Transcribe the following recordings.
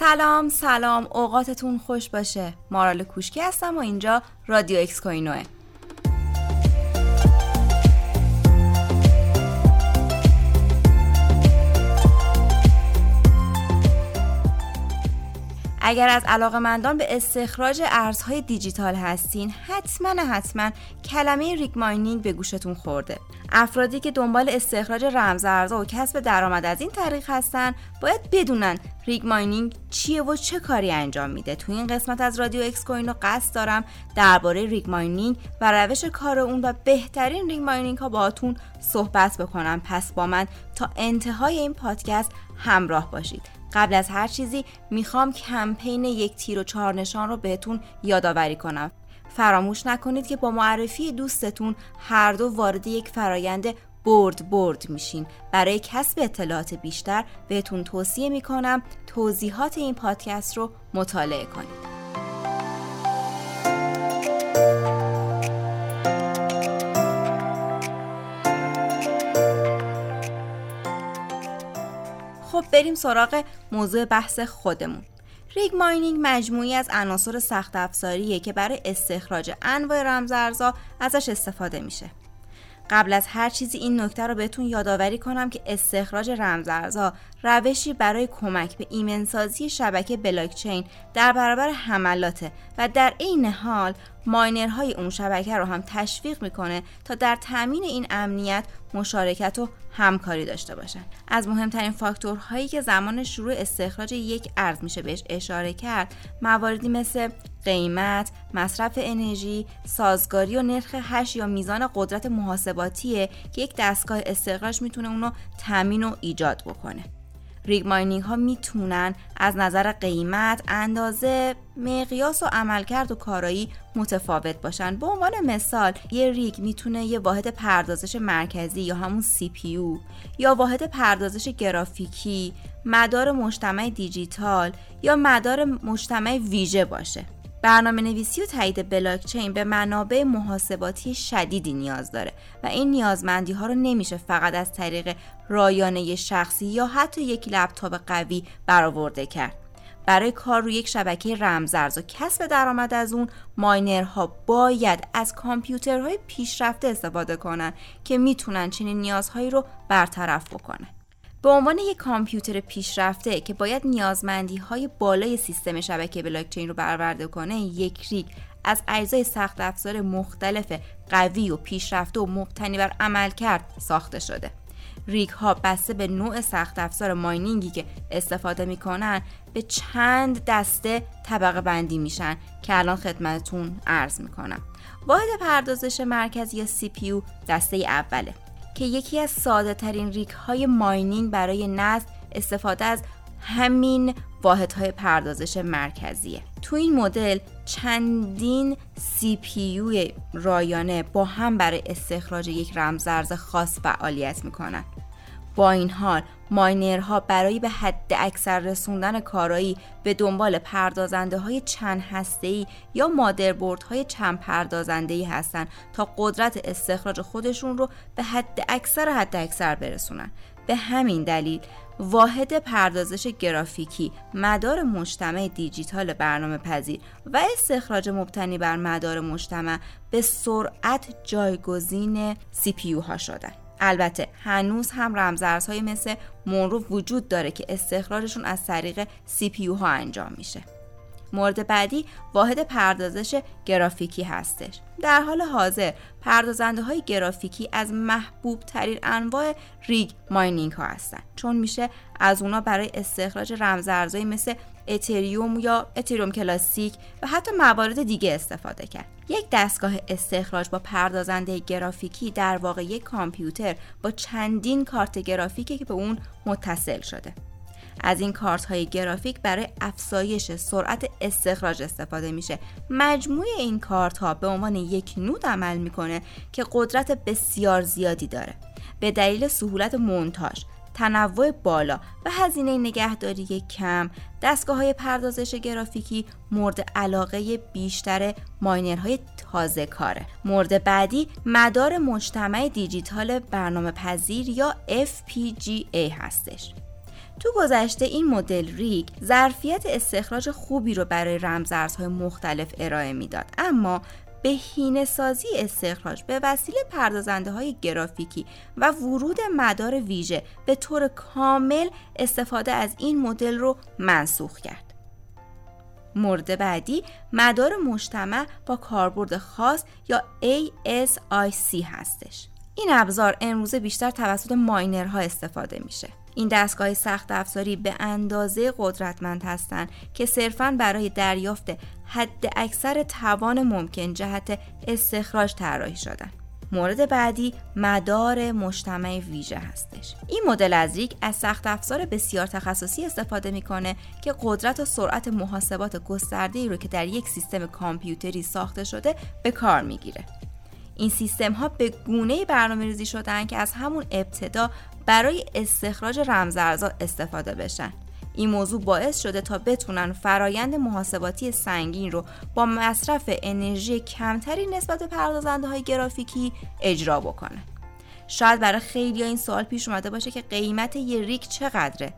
سلام سلام. اوقاتتون خوش باشه. مارال کوشکی هستم و اینجا رادیو اکس کوینوه. اگر از علاقمندان به استخراج ارزهای دیجیتال هستین حتما حتما کلمه ریگ ماینینگ به گوشتون خورده. افرادی که دنبال استخراج رمزارزها و کسب درآمد از این طریق هستن باید بدونن ریگ ماینینگ چیه و چه کاری انجام میده. تو این قسمت از رادیو اکس کوین رو قصد دارم درباره ریگ ماینینگ و روش کار اون و بهترین ریگ ماینینگ ها باهاتون صحبت بکنم. پس با من تا انتهای این پادکست همراه باشید. قبل از هر چیزی می‌خوام کمپین یک تیر و چهار نشان رو بهتون یادآوری کنم. فراموش نکنید که با معرفی دوستتون هر دو وارد یک فرایند برد برد میشین. برای کسب اطلاعات بیشتر بهتون توصیه می‌کنم توضیحات این پادکست رو مطالعه کنید. بریم سراغ موضوع بحث خودمون. ریگ ماینینگ مجموعی از عناصر سخت افزاریه که برای استخراج انواع رمزارزها ازش استفاده میشه. قبل از هر چیزی این نکته رو بهتون یادآوری کنم که استخراج رمزارزها روشی برای کمک به ایمنسازی شبکه بلاکچین در برابر حملاته و در عین حال ماینرهای اون شبکه رو هم تشویق می‌کنه تا در تامین این امنیت مشارکت و همکاری داشته باشن. از مهمترین فاکتورهایی که زمان شروع استخراج یک ارز میشه بهش اشاره کرد مواردی مثل قیمت، مصرف انرژی، سازگاری و نرخ هش یا میزان قدرت محاسباتیه که یک دستگاه استخراج می‌تونه اونو تامین و ایجاد بکنه. ریگ ماینینگ ها می‌تونن از نظر قیمت، اندازه، مقیاس و عملکرد و کارایی متفاوت باشن. به عنوان مثال یه ریگ می‌تونه یه واحد پردازش مرکزی یا همون CPU یا واحد پردازش گرافیکی مدار مجتمع دیجیتال یا مدار مجتمع ویژه باشه. برنامه نویسی و تایید بلاکچین به منابع محاسباتی شدیدی نیاز داره و این نیازمندی ها رو نمیشه فقط از طریق رایانه شخصی یا حتی یک لپتاپ قوی برآورده کرد. برای کار روی یک شبکه رمزارز و کسب درآمد از اون ماینرها باید از کامپیوترهای پیشرفته استفاده کنن که می‌تونن چنین نیازهایی رو برطرف بکنن. به عنوان یک کامپیوتر پیشرفته که باید نیازمندی های بالای سیستم شبکه بلاکچین رو برآورده کنه یک ریگ از اجزای سخت افزار مختلف قوی و پیشرفته و مبتنی بر عمل کرد ساخته شده. ریگ ها بسته به نوع سخت افزار ماینینگی که استفاده می‌کنن به چند دسته طبقه بندی میشن که الان خدمتتون عرض می‌کنم. واحد پردازش مرکزی یا CPU دسته اوله. که یکی از ساده ترین ریک های ماینینگ برای نصب استفاده از همین واحد های پردازش مرکزیه. تو این مدل چندین CPU رایانه با هم برای استخراج یک رمزارز خاص فعالیت می‌کنن. با این حال ماینرها برای به حد اکثر رسوندن کارایی به دنبال پردازنده های چند هسته یا مادربرد های چند پردازنده ای هستند تا قدرت استخراج خودشون رو به حد اکثر حد اکثر برسونن. به همین دلیل واحد پردازش گرافیکی مدار مجتمع دیجیتال برنامه پذیر و استخراج مبتنی بر مدار مجتمع به سرعت جایگزین CPU ها شدن. البته هنوز هم رمزارزهای مثل مونرو وجود داره که استخراجشون از طریق CPU ها انجام میشه. مورد بعدی واحد پردازش گرافیکی هستش. در حال حاضر پردازنده های گرافیکی از محبوب ترین انواع ریگ ماینینگ ها هستند چون میشه از اونا برای استخراج رمزارزهایی مثل اتریوم یا اتریوم کلاسیک و حتی موارد دیگه استفاده کرد. یک دستگاه استخراج با پردازنده گرافیکی در واقع یک کامپیوتر با چندین کارت گرافیکی که به اون متصل شده. از این کارت های گرافیک برای افزایش سرعت استخراج استفاده میشه. مجموع این کارت ها به عنوان یک نود عمل می‌کنه که قدرت بسیار زیادی داره. به دلیل سهولت مونتاژ تنوع بالا و هزینه نگهداری کم دستگاه های پردازش گرافیکی مورد علاقه بیشتر ماینرهای تازه کاره. مورد بعدی مدار مجتمع دیجیتال برنامه پذیر یا FPGA هستش. تو گذشته این مدل ریگ ظرفیت استخراج خوبی رو برای رمزارزهای مختلف ارائه می‌داد اما به سازی استخراج به وسیله پردازنده های گرافیکی و ورود مدار ویژه به طور کامل استفاده از این مدل رو منسوخ کرد. مورد بعدی مدار مجتمع با کاربرد خاص یا ASIC هستش. این ابزار امروزه بیشتر توسط ماینرها استفاده میشه. این دستگاه سخت افزاری به اندازه قدرتمند هستند که صرفاً برای دریافت حد اکثر توان ممکن جهت استخراج طراحی شدن. مورد بعدی مدار مجتمع ویژه هستش این مدل از ریگ از سخت افزار بسیار تخصصی استفاده می‌کنه که قدرت و سرعت محاسبات گسترده ای رو که در یک سیستم کامپیوتری ساخته شده به کار می‌گیره این سیستم ها به گونه برنامه ریزی شدن که از همون ابتدا برای استخراج رمزارزها استفاده بشن. این موضوع باعث شده تا بتونن فرایند محاسباتی سنگین رو با مصرف انرژی کمتری نسبت به پردازنده های گرافیکی اجرا بکنن شاید برای خیلی این سوال پیش اومده باشه که قیمت یه ریک چقدره.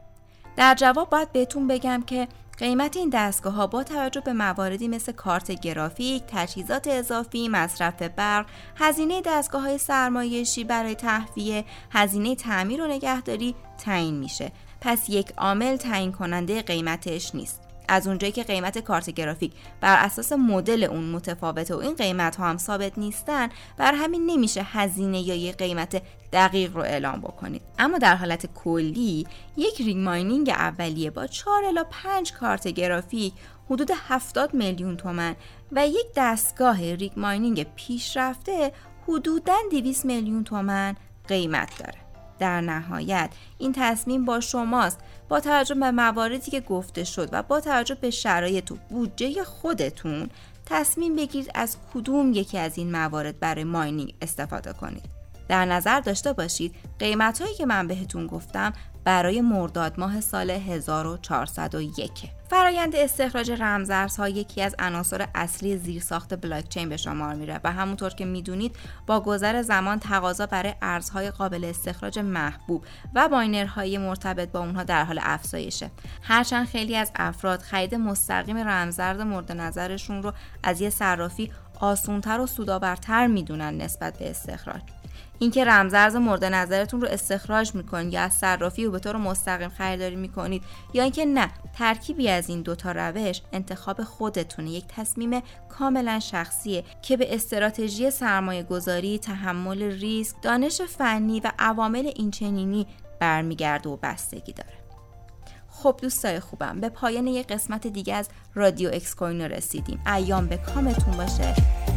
در جواب باید بهتون بگم که قیمت این دستگاه ها با توجه به مواردی مثل کارت گرافیک، تجهیزات اضافی، مصرف برق، هزینه دستگاه های سرمایشی برای تهویه، هزینه تعمیر و نگهداری تعیین میشه. پس یک عامل تعیین کننده قیمتش نیست. از اونجایی که قیمت کارت گرافیک بر اساس مدل اون متفاوته و این قیمت ها هم ثابت نیستن بر همین نمیشه هزینه یا یه قیمت دقیق رو اعلام بکنید. اما در حالت کلی یک ریگ ماینینگ اولیه با 4 الا 5 کارت گرافیک حدود 70 میلیون تومن و یک دستگاه ریگ ماینینگ پیشرفته حدوداً 200 میلیون تومن قیمت داره. در نهایت. این تصمیم با شماست. با توجه به مواردی که گفته شد و با توجه به شرایط و بودجه خودتون تصمیم بگیرید از کدوم یکی از این موارد برای ماینینگ استفاده کنید. در نظر داشته باشید. قیمت هایی که من بهتون گفتم برای مرداد ماه سال 1401 فرایند استخراج رمزارزها یکی از عناصر اصلی زیرساخت بلاکچین به شمار میره و همونطور که می‌دونید با گذر زمان تقاضا برای ارزهای قابل استخراج محبوب و باینرهای مرتبط با اونها در حال افزایشه. هرچند خیلی از افراد خرید مستقیم رمزارز مورد نظرشون رو از یه صرافی آسونتر و سودآورتر می‌دونن نسبت به استخراج. اینکه رمزارز مورد نظرتون رو استخراج می‌کنید یا از صرافی و به طور مستقیم خریداری می‌کنید یا اینکه نه ترکیبی از این دوتا روش انتخاب خودتونه. یک تصمیم کاملا شخصیه که به استراتژی سرمایه گذاری تحمل ریسک دانش فنی و عوامل اینچنینی برمیگرده و بستگی داره. خب دوستای خوبم به پایان یک قسمت دیگه از رادیو اکس کوین رسیدیم. ایام به کامتون باشه.